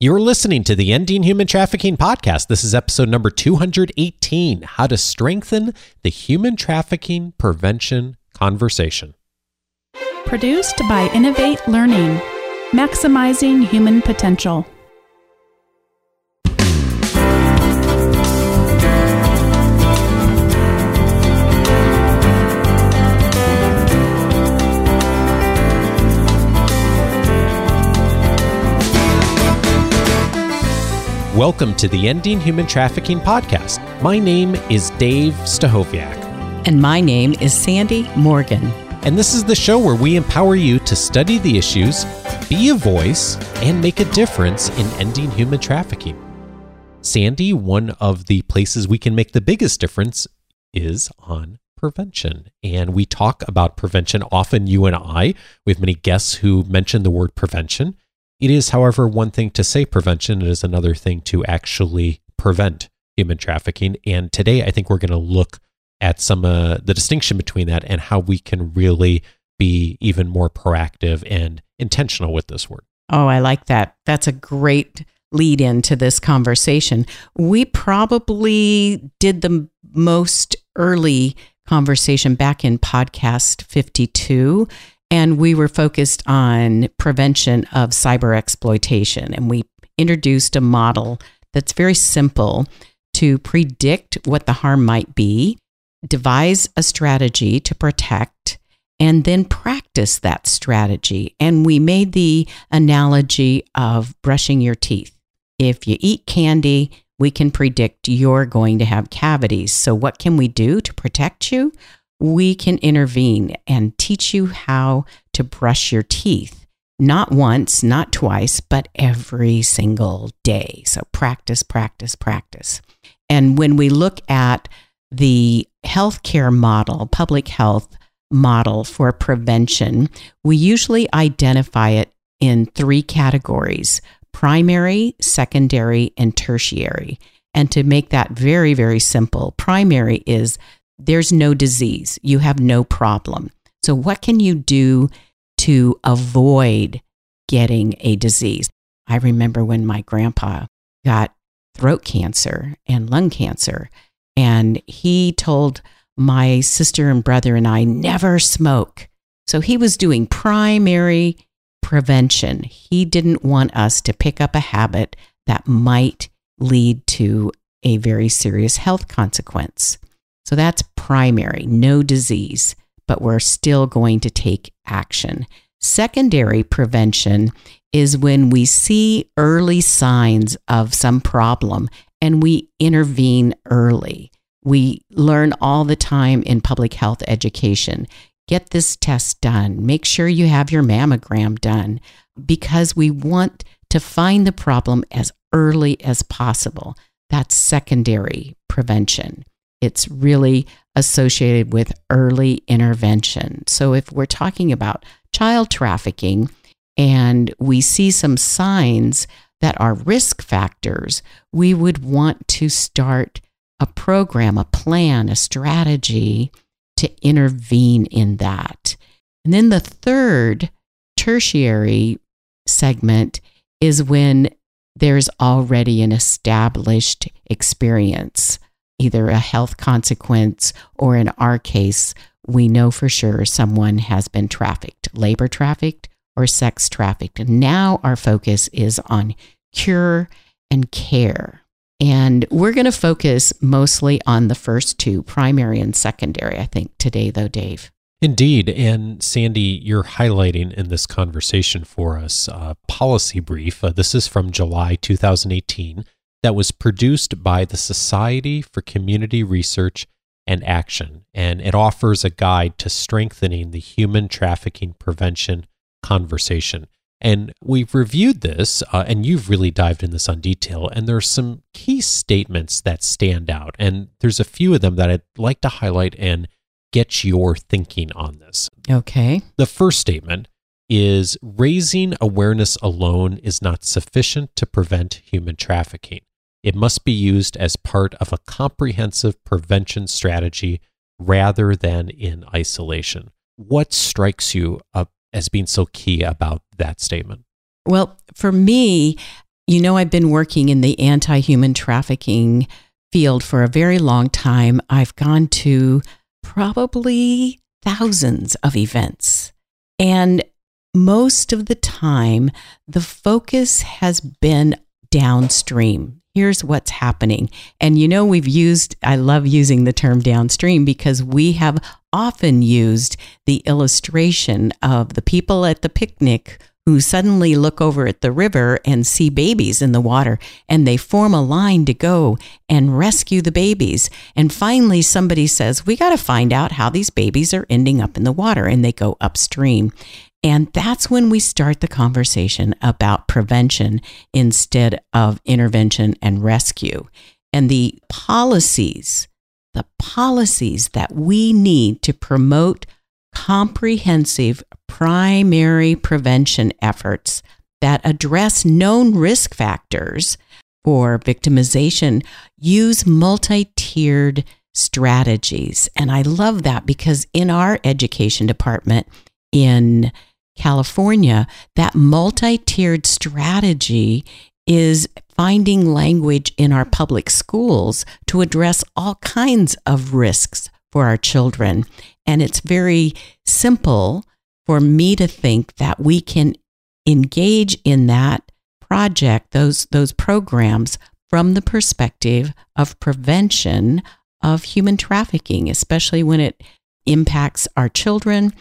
You're listening to the Ending Human Trafficking podcast. This is episode number 218 How to Strengthen the Human Trafficking Prevention Conversation. Produced by Innovate Learning, maximizing human potential. Welcome to the Ending Human Trafficking podcast. My name is Dave Stachowiak. And my name is Sandie Morgan. And this is the show where we empower you to study the issues, be a voice, and make a difference in ending human trafficking. Sandie, one of the places we can make the biggest difference is on prevention. And we talk about prevention often, you and I. We have many guests who mention the word prevention. It is, however, one thing to say prevention, it is another thing to actually prevent human trafficking. And today, I think we're going to look at some uh, the distinction between that and how we can really be even more proactive and intentional with this word. Oh, I like that. That's a great lead into this conversation. We probably did the most early conversation back in podcast 52 and we were focused on prevention of cyber exploitation. And we introduced a model that's very simple to predict what the harm might be, devise a strategy to protect, and then practice that strategy. And we made the analogy of brushing your teeth. If you eat candy, we can predict you're going to have cavities. So, what can we do to protect you? We can intervene and teach you how to brush your teeth. Not once, not twice, but every single day. So practice, practice, practice. And when we look at the healthcare model, public health model for prevention, we usually identify it in three categories primary, secondary, and tertiary. And to make that very, very simple, primary is there's no disease, you have no problem. So, what can you do to avoid getting a disease? I remember when my grandpa got throat cancer and lung cancer, and he told my sister and brother and I never smoke. So, he was doing primary prevention. He didn't want us to pick up a habit that might lead to a very serious health consequence. So that's primary, no disease, but we're still going to take action. Secondary prevention is when we see early signs of some problem and we intervene early. We learn all the time in public health education get this test done, make sure you have your mammogram done, because we want to find the problem as early as possible. That's secondary prevention. It's really associated with early intervention. So, if we're talking about child trafficking and we see some signs that are risk factors, we would want to start a program, a plan, a strategy to intervene in that. And then the third tertiary segment is when there's already an established experience either a health consequence or in our case, we know for sure someone has been trafficked, labor trafficked or sex trafficked. And now our focus is on cure and care. And we're going to focus mostly on the first two, primary and secondary, I think, today, though, Dave. Indeed. And Sandie, you're highlighting in this conversation for us a policy brief. Uh, this is from July 2018 that was produced by the Society for Community Research and Action, and it offers a guide to strengthening the human trafficking prevention conversation. And we've reviewed this, uh, and you've really dived in this on detail. And there's some key statements that stand out. And there's a few of them that I'd like to highlight and get your thinking on this. Okay. The first statement is raising awareness alone is not sufficient to prevent human trafficking. It must be used as part of a comprehensive prevention strategy rather than in isolation. What strikes you as being so key about that statement? Well, for me, You know, I've been working in the anti human trafficking field for a very long time. I've gone to probably thousands of events. And most of the time, the focus has been downstream. Here's what's happening. And you know, we've used, I love using the term downstream because we have often used the illustration of the people at the picnic who suddenly look over at the river and see babies in the water and they form a line to go and rescue the babies. And finally, somebody says, We got to find out how these babies are ending up in the water. And they go upstream. And that's when we start the conversation about prevention instead of intervention and rescue. And the policies, the policies that we need to promote comprehensive primary prevention efforts that address known risk factors for victimization use multi tiered strategies. And I love that because in our education department in California, that multi tiered strategy is finding language in our public schools to address all kinds of risks for our children. And it's very simple for me to think that we can engage in that project, those, those programs from the perspective of prevention of human trafficking, especially when it impacts our children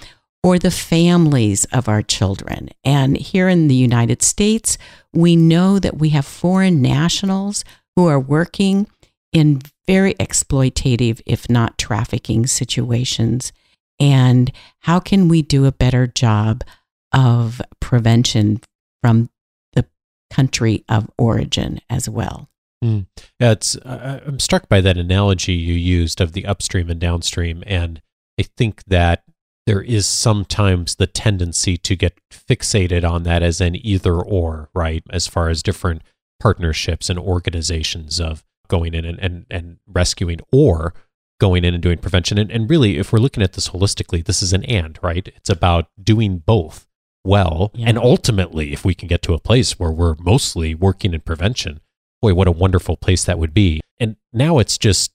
or the families of our children. And here in the United States, we know that we have foreign nationals who are working in very exploitative, if not trafficking situations and how can we do a better job of prevention from the country of origin as well. Mm. Yeah, it's. I'm struck by that analogy you used of the upstream and downstream, and I think that there is sometimes the tendency to get fixated on that as an either or, right? As far as different partnerships and organizations of going in and, and, and rescuing, or going in and doing prevention. And, and really, if we're looking at this holistically, this is an and, right? It's about doing both well. Yeah. And ultimately, if we can get to a place where we're mostly working in prevention, boy, what a wonderful place that would be. And now it's just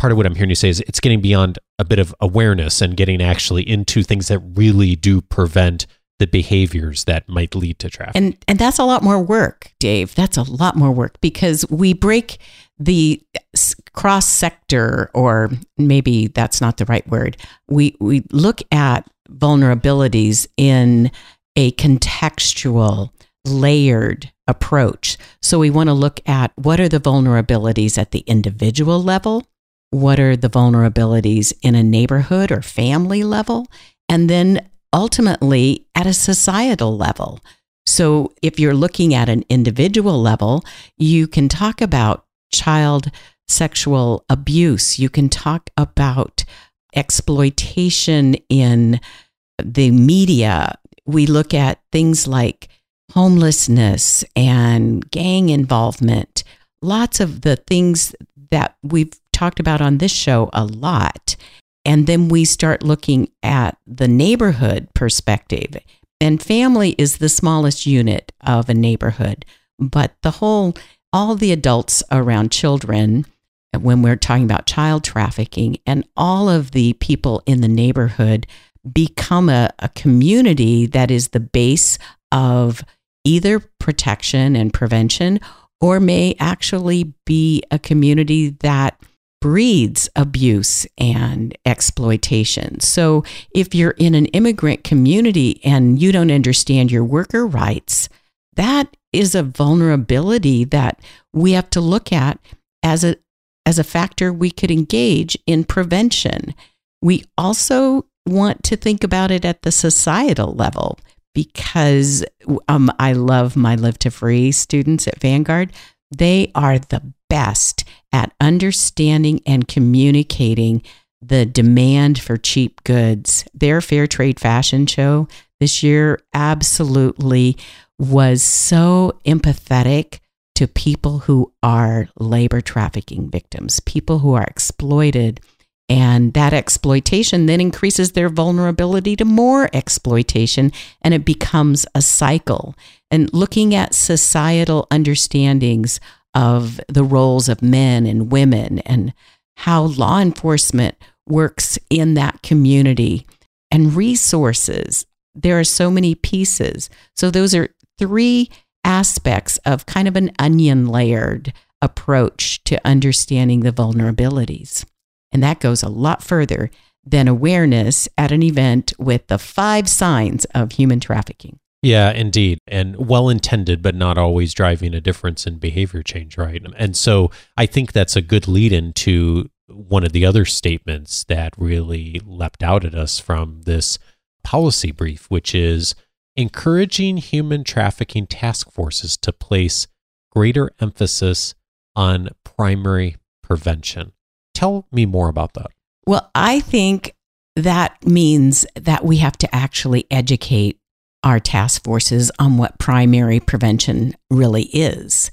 part of what I'm hearing you say is it's getting beyond a bit of awareness and getting actually into things that really do prevent the behaviors that might lead to traffic. And and that's a lot more work, Dave. That's a lot more work because we break the cross sector or maybe that's not the right word. We we look at vulnerabilities in a contextual layered approach. So we want to look at what are the vulnerabilities at the individual level? What are the vulnerabilities in a neighborhood or family level? And then ultimately at a societal level. So, if you're looking at an individual level, you can talk about child sexual abuse, you can talk about exploitation in the media. We look at things like homelessness and gang involvement, lots of the things that we've talked about on this show a lot. And then we start looking at the neighborhood perspective. And family is the smallest unit of a neighborhood, but the whole, all the adults around children, when we're talking about child trafficking, and all of the people in the neighborhood become a, a community that is the base of either protection and prevention or may actually be a community that breeds abuse and exploitation. So if you're in an immigrant community and you don't understand your worker rights, that is a vulnerability that we have to look at as a as a factor we could engage in prevention. We also want to think about it at the societal level because um, I love my Live2Free students at Vanguard. They are the best at understanding and communicating the demand for cheap goods. Their fair trade fashion show this year absolutely was so empathetic to people who are labor trafficking victims, people who are exploited And that exploitation then increases their vulnerability to more exploitation, and it becomes a cycle. And looking at societal understandings of the roles of men and women and how law enforcement works in that community and resources. There are so many pieces. So, those are three aspects of kind of an onion layered approach to understanding the vulnerabilities. And that goes a lot further than awareness at an event with the five signs of human trafficking. Yeah, indeed. And well intended, but not always driving a difference in behavior change, right? And so I think that's a good lead into one of the other statements that really leapt out at us from this policy brief, which is encouraging human trafficking task forces to place greater emphasis on primary prevention. Tell me more about that. Well, I think that means that we have to actually educate our task forces on what primary prevention really is.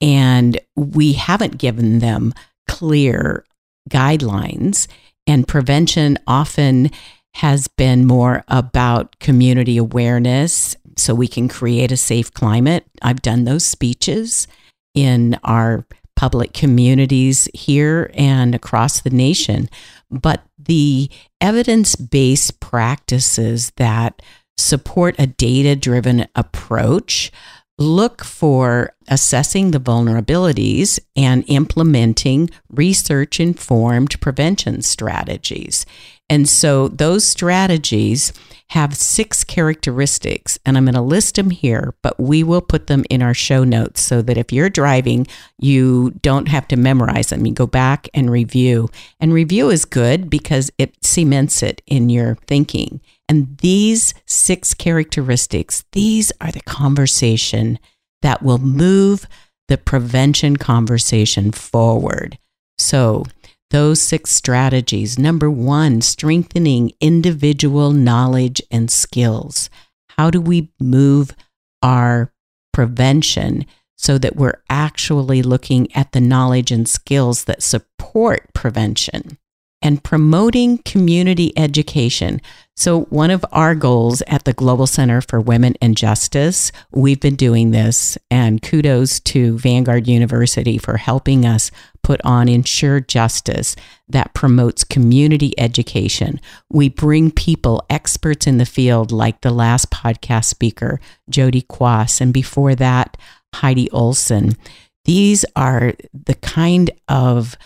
And we haven't given them clear guidelines, and prevention often has been more about community awareness so we can create a safe climate. I've done those speeches in our public communities here and across the nation. But the evidence based practices that support a data driven approach look for assessing the vulnerabilities and implementing research informed prevention strategies. And so those strategies have six characteristics, and I'm going to list them here, but we will put them in our show notes so that if you're driving, you don't have to memorize them. You go back and review. And review is good because it cements it in your thinking. And these six characteristics, these are the conversation that will move the prevention conversation forward. So, those six strategies. Number one, strengthening individual knowledge and skills. How do we move our prevention so that we're actually looking at the knowledge and skills that support prevention? And promoting community education. So, one of our goals at the Global Center for Women and Justice, we've been doing this, and kudos to Vanguard University for helping us put on Ensure Justice that promotes community education. We bring people, experts in the field, like the last podcast speaker, Jodi Quas, and before that, Heidi Olson. These are the kind of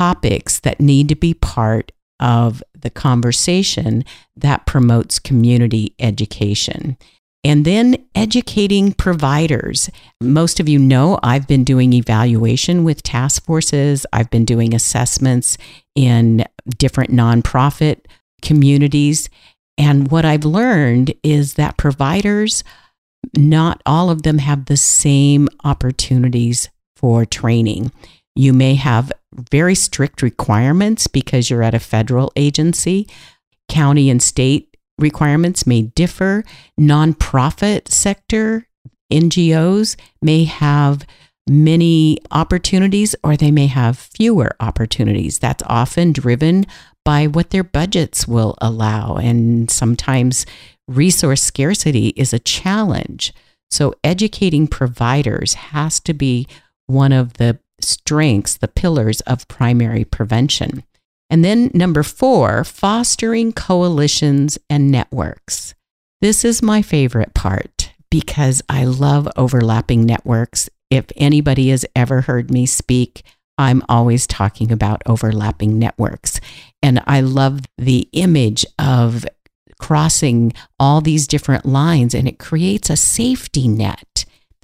topics that need to be part of the conversation that promotes community education. And then educating providers. Most of you know I've been doing evaluation with task forces. I've been doing assessments in different nonprofit communities. And what I've learned is that providers, not all of them have the same opportunities for training. You may have very strict requirements because you're at a federal agency. County and state requirements may differ. Nonprofit sector NGOs may have many opportunities or they may have fewer opportunities. That's often driven by what their budgets will allow. And sometimes resource scarcity is a challenge. So, educating providers has to be one of the strengths, the pillars of primary prevention. And then number four, fostering coalitions and networks. This is my favorite part because I love overlapping networks. If anybody has ever heard me speak, I'm always talking about overlapping networks. And I love the image of crossing all these different lines, and it creates a safety net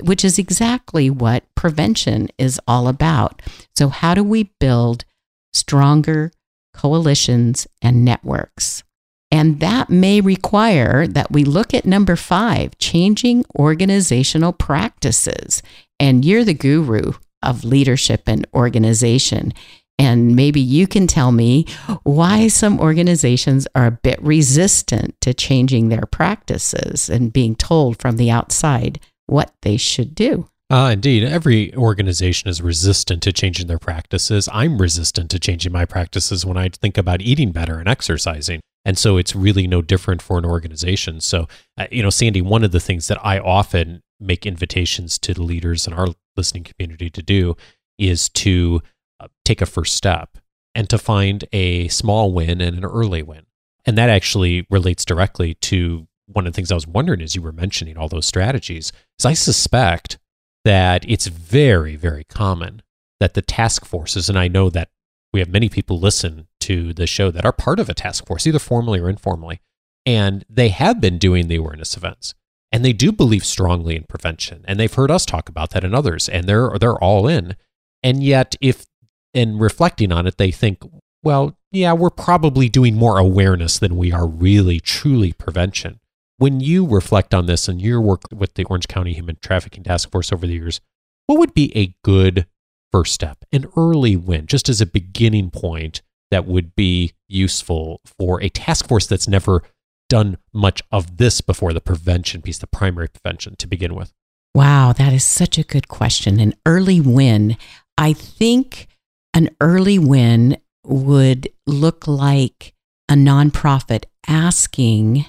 which is exactly what prevention is all about. So, how do we build stronger coalitions and networks? And that may require that we look at number five, changing organizational practices. And you're the guru of leadership and organization. And maybe you can tell me why some organizations are a bit resistant to changing their practices and being told from the outside what they should do. Uh, indeed, every organization is resistant to changing their practices. I'm resistant to changing my practices when I think about eating better and exercising. And so it's really no different for an organization. So, uh, you know, Sandie, one of the things that I often make invitations to the leaders in our listening community to do is to uh, take a first step and to find a small win and an early win. And that actually relates directly to one of the things I was wondering as you were mentioning all those strategies. Is I suspect that it's very, very common that the task forces, and I know that we have many people listen to the show that are part of a task force, either formally or informally, and they have been doing the awareness events. And they do believe strongly in prevention. And they've heard us talk about that and others, and they're they're all in. And yet, if in reflecting on it, they think, well, yeah, we're probably doing more awareness than we are really truly prevention. When you reflect on this and your work with the Orange County Human Trafficking Task Force over the years, what would be a good first step, an early win, just as a beginning point that would be useful for a task force that's never done much of this before the prevention piece, the primary prevention to begin with? Wow, that is such a good question. An early win. I think an early win would look like a nonprofit asking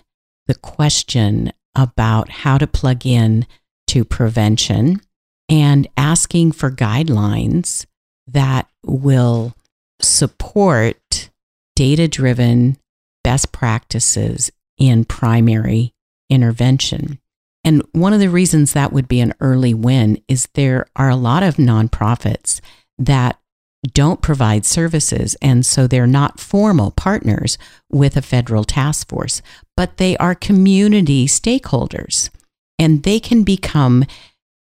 the question about how to plug in to prevention and asking for guidelines that will support data driven best practices in primary intervention. And one of the reasons that would be an early win is there are a lot of nonprofits that don't provide services. And so they're not formal partners with a federal task force, but they are community stakeholders. And they can become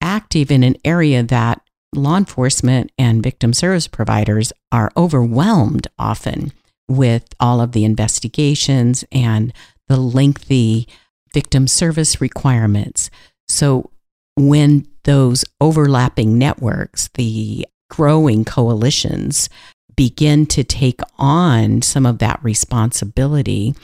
active in an area that law enforcement and victim service providers are overwhelmed often with all of the investigations and the lengthy victim service requirements. So when those overlapping networks, the growing coalitions begin to take on some of that responsibility,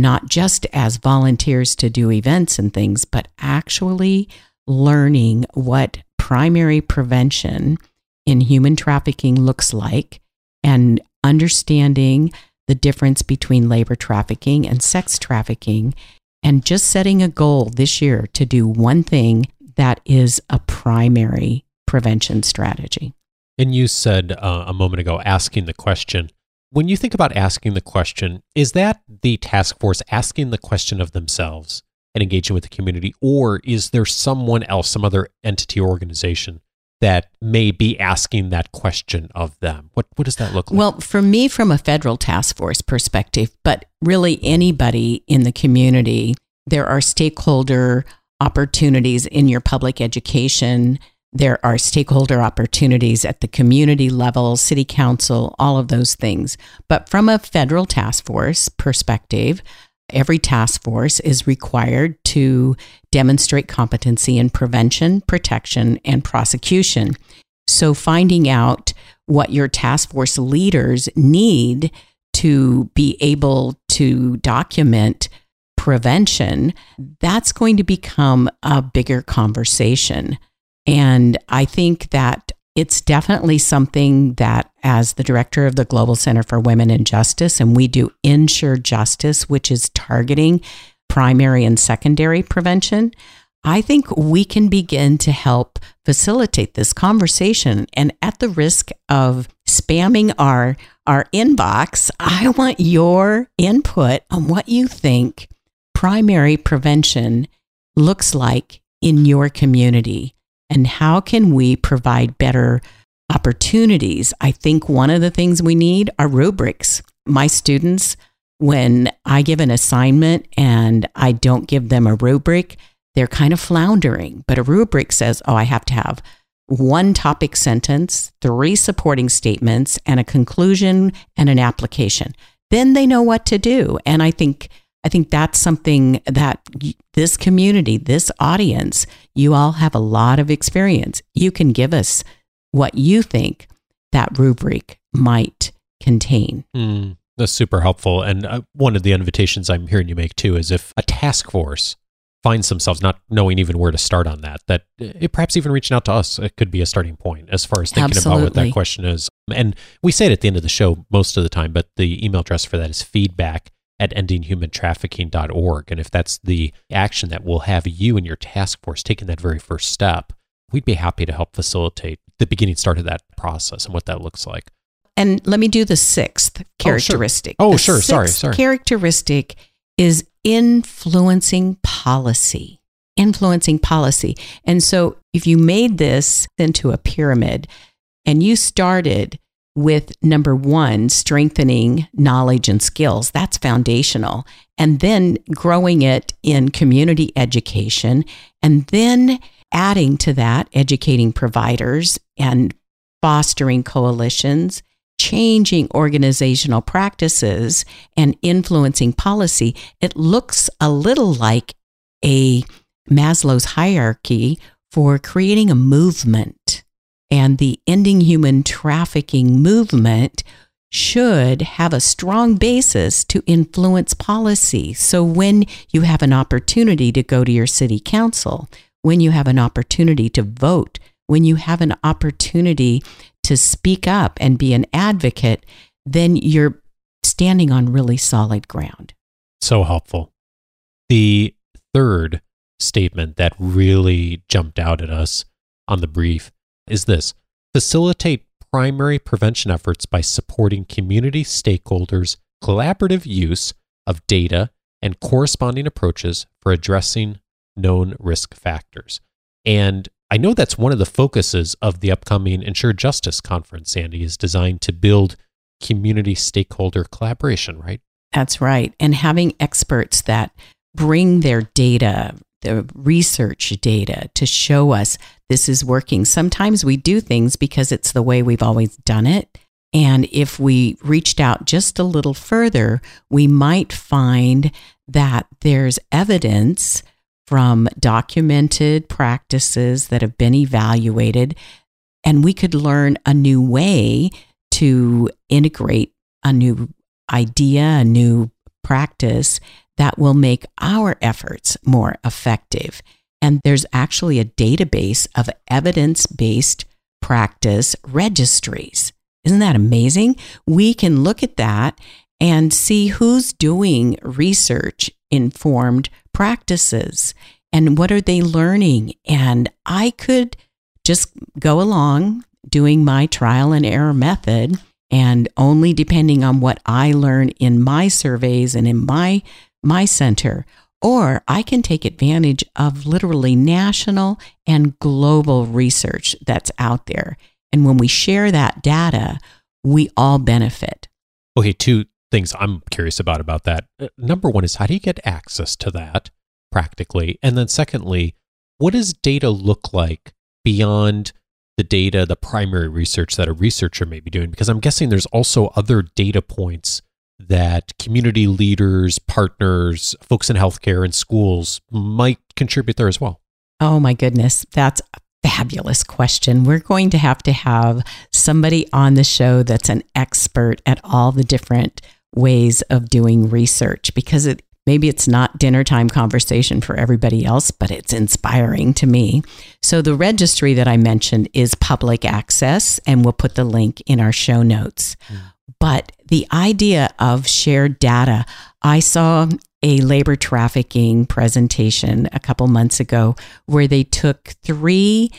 not just as volunteers to do events and things, but actually learning what primary prevention in human trafficking looks like and understanding the difference between labor trafficking and sex trafficking, and just setting a goal this year to do one thing that is a primary prevention strategy. And you said uh, a moment ago asking the question. When you think about asking the question, is that the task force asking the question of themselves and engaging with the community, or is there someone else, some other entity or organization that may be asking that question of them? What what does that look like? Well, for me, from a federal task force perspective, but really anybody in the community, there are stakeholder opportunities in your public education there are stakeholder opportunities at the community level, city council, all of those things. But from a federal task force perspective, every task force is required to demonstrate competency in prevention, protection, and prosecution. So finding out what your task force leaders need to be able to document prevention, that's going to become a bigger conversation. And I think that it's definitely something that, as the director of the Global Center for Women and Justice, and we do Ensure Justice, which is targeting primary and secondary prevention, I think we can begin to help facilitate this conversation. And at the risk of spamming our, our inbox, I want your input on what you think primary prevention looks like in your community and how can we provide better opportunities? I think one of the things we need are rubrics. My students, when I give an assignment and I don't give them a rubric, they're kind of floundering. But a rubric says, oh, I have to have one topic sentence, three supporting statements, and a conclusion and an application. Then they know what to do. And I think I think that's something that this community, this audience, you all have a lot of experience. You can give us what you think that rubric might contain. Mm, that's super helpful. And uh, one of the invitations I'm hearing you make too is if a task force finds themselves not knowing even where to start on that, that it, perhaps even reaching out to us it could be a starting point as far as thinking Absolutely. about what that question is. And we say it at the end of the show most of the time, but the email address for that is feedback at endinghumantrafficking.org. And if that's the action that will have you and your task force taking that very first step, we'd be happy to help facilitate the beginning start of that process and what that looks like. And let me do the sixth oh, characteristic. Oh, The sure. Sorry, sixth sorry. Characteristic is influencing policy. Influencing policy. And so if you made this into a pyramid and you started with number one, strengthening knowledge and skills, that's foundational. And then growing it in community education, and then adding to that, educating providers and fostering coalitions, changing organizational practices, and influencing policy, it looks a little like a Maslow's hierarchy for creating a movement. And the ending human trafficking movement should have a strong basis to influence policy. So when you have an opportunity to go to your city council, when you have an opportunity to vote, when you have an opportunity to speak up and be an advocate, then you're standing on really solid ground. So helpful. The third statement that really jumped out at us on the brief is this facilitate primary prevention efforts by supporting community stakeholders' collaborative use of data and corresponding approaches for addressing known risk factors. And I know that's one of the focuses of the upcoming Ensure Justice conference, Sandie, is designed to build community stakeholder collaboration, right? That's right. And having experts that bring their data, the research data to show us this is working. Sometimes we do things because it's the way we've always done it. And if we reached out just a little further, we might find that there's evidence from documented practices that have been evaluated, and we could learn a new way to integrate a new idea, a new practice that will make our efforts more effective. And there's actually a database of evidence based practice registries. Isn't that amazing? We can look at that and see who's doing research informed practices and what are they learning. And I could just go along doing my trial and error method and only depending on what I learn in my surveys and in my my center or I can take advantage of literally national and global research that's out there. And when we share that data, we all benefit. Okay, two things I'm curious about about that. Uh, Number one is how do you get access to that practically? And then secondly, what does data look like beyond the data, the primary research that a researcher may be doing? Because I'm guessing there's also other data points that community leaders, partners, folks in healthcare and schools might contribute there as well. Oh my goodness, that's a fabulous question. We're going to have to have somebody on the show that's an expert at all the different ways of doing research because it maybe it's not dinner time conversation for everybody else, but it's inspiring to me. So the registry that I mentioned is public access and we'll put the link in our show notes. But the idea of shared data, I saw a labor trafficking presentation a couple months ago where they took three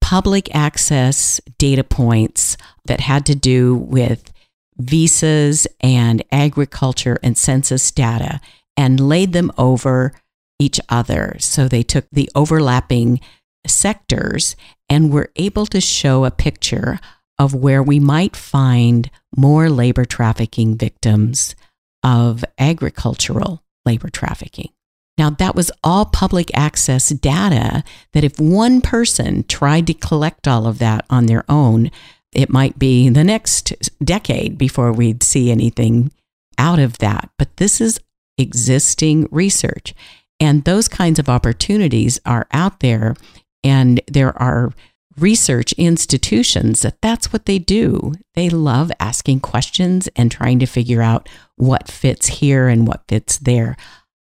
public access data points that had to do with visas and agriculture and census data and laid them over each other. So they took the overlapping sectors and were able to show a picture of where we might find more labor trafficking victims of agricultural labor trafficking. Now, that was all public access data that if one person tried to collect all of that on their own, it might be the next decade before we'd see anything out of that. But this is existing research. And those kinds of opportunities are out there. And there are research institutions that that's what they do. They love asking questions and trying to figure out what fits here and what fits there.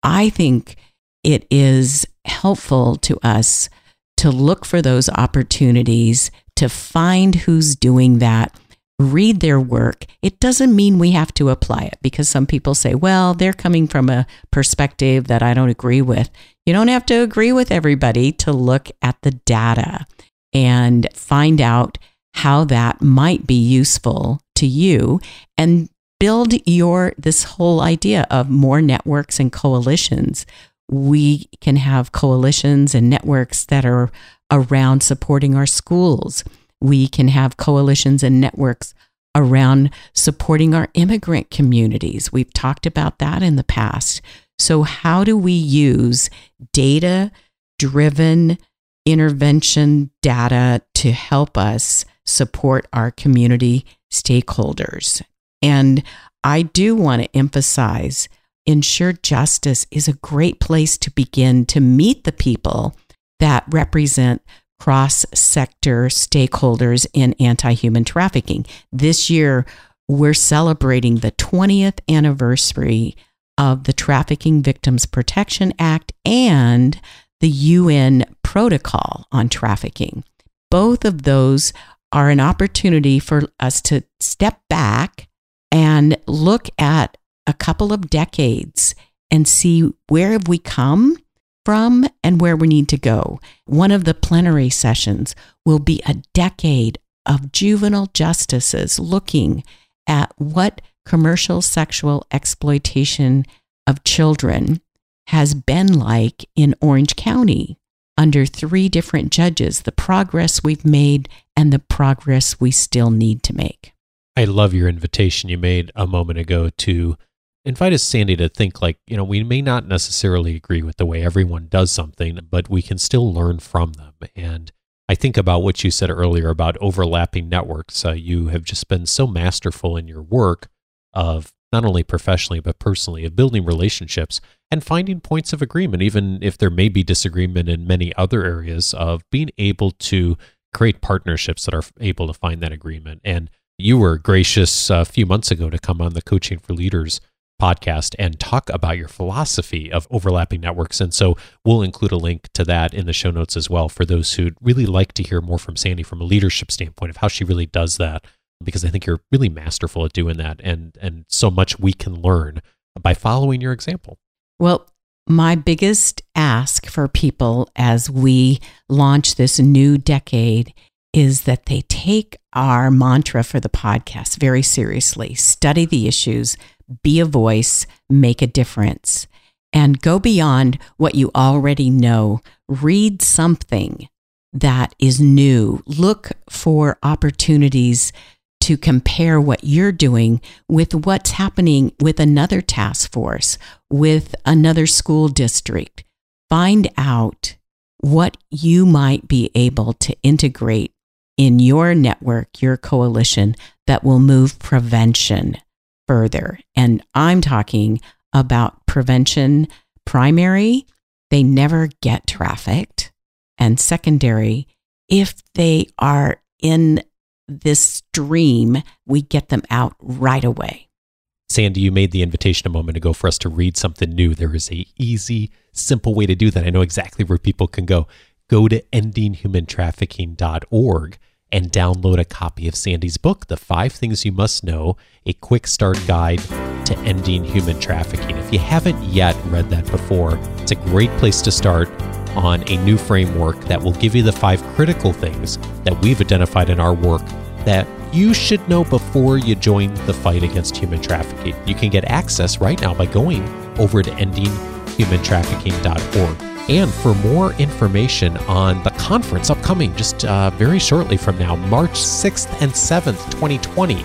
I think it is helpful to us to look for those opportunities, to find who's doing that, read their work. It doesn't mean we have to apply it because some people say, well, they're coming from a perspective that I don't agree with. You don't have to agree with everybody to look at the data and find out how that might be useful to you and build your this whole idea of more networks and coalitions we can have coalitions and networks that are around supporting our schools. We can have coalitions and networks around supporting our immigrant communities. We've talked about that in the past. So, how do we use data driven intervention data to help us support our community stakeholders? And I do want to emphasize Ensure Justice is a great place to begin to meet the people that represent cross sector stakeholders in anti human trafficking. This year, we're celebrating the 20th anniversary of the Trafficking Victims Protection Act and the UN Protocol on Trafficking. Both of those are an opportunity for us to step back and look at a couple of decades and see where have we come from and where we need to go. One of the plenary sessions will be a decade of juvenile justices looking at what commercial sexual exploitation of children has been like in Orange County under three different judges, the progress we've made and the progress we still need to make. I love your invitation you made a moment ago to invite us, Sandie, to think like, you know, we may not necessarily agree with the way everyone does something, but we can still learn from them. And I think about what you said earlier about overlapping networks. Uh, you have just been so masterful in your work of not only professionally, but personally, of building relationships and finding points of agreement, even if there may be disagreement in many other areas, of being able to create partnerships that are able to find that agreement. And you were gracious a few months ago to come on the Coaching for Leaders podcast and talk about your philosophy of overlapping networks. And so we'll include a link to that in the show notes as well for those who'd really like to hear more from Sandie from a leadership standpoint of how she really does that. Because I think you're really masterful at doing that and and so much we can learn by following your example. Well, my biggest ask for people as we launch this new decade is that they take our mantra for the podcast very seriously, study the issues, be a voice, make a difference, and go beyond what you already know. Read something that is new. Look for opportunities to compare what you're doing with what's happening with another task force, with another school district. Find out what you might be able to integrate in your network, your coalition that will move prevention further. And I'm talking about prevention primary, they never get trafficked, and secondary, if they are in this stream, we get them out right away. Sandie, you made the invitation a moment ago for us to read something new. There is a easy, simple way to do that. I know exactly where people can go. Go to endinghumantrafficking.org and download a copy of Sandie's book, The Five Things You Must Know A Quick Start Guide to Ending Human Trafficking. If you haven't yet read that before, it's a great place to start on a new framework that will give you the five critical things that we've identified in our work that you should know before you join the fight against human trafficking. You can get access right now by going over to endinghumantrafficking.org. And for more information on the conference upcoming just uh, very shortly from now, March 6th and 7th, 2020,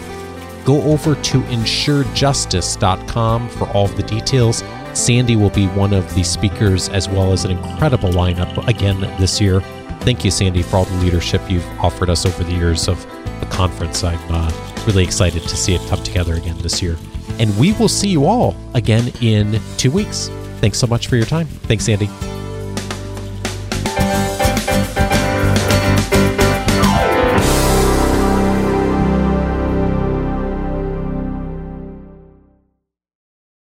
go over to ensurejustice.com for all of the details. Sandie will be one of the speakers as well as an incredible lineup again this year. Thank you, Sandie, for all the leadership you've offered us over the years of the conference. I'm uh, really excited to see it come together again this year. And we will see you all again in two weeks. Thanks so much for your time. Thanks, Sandie.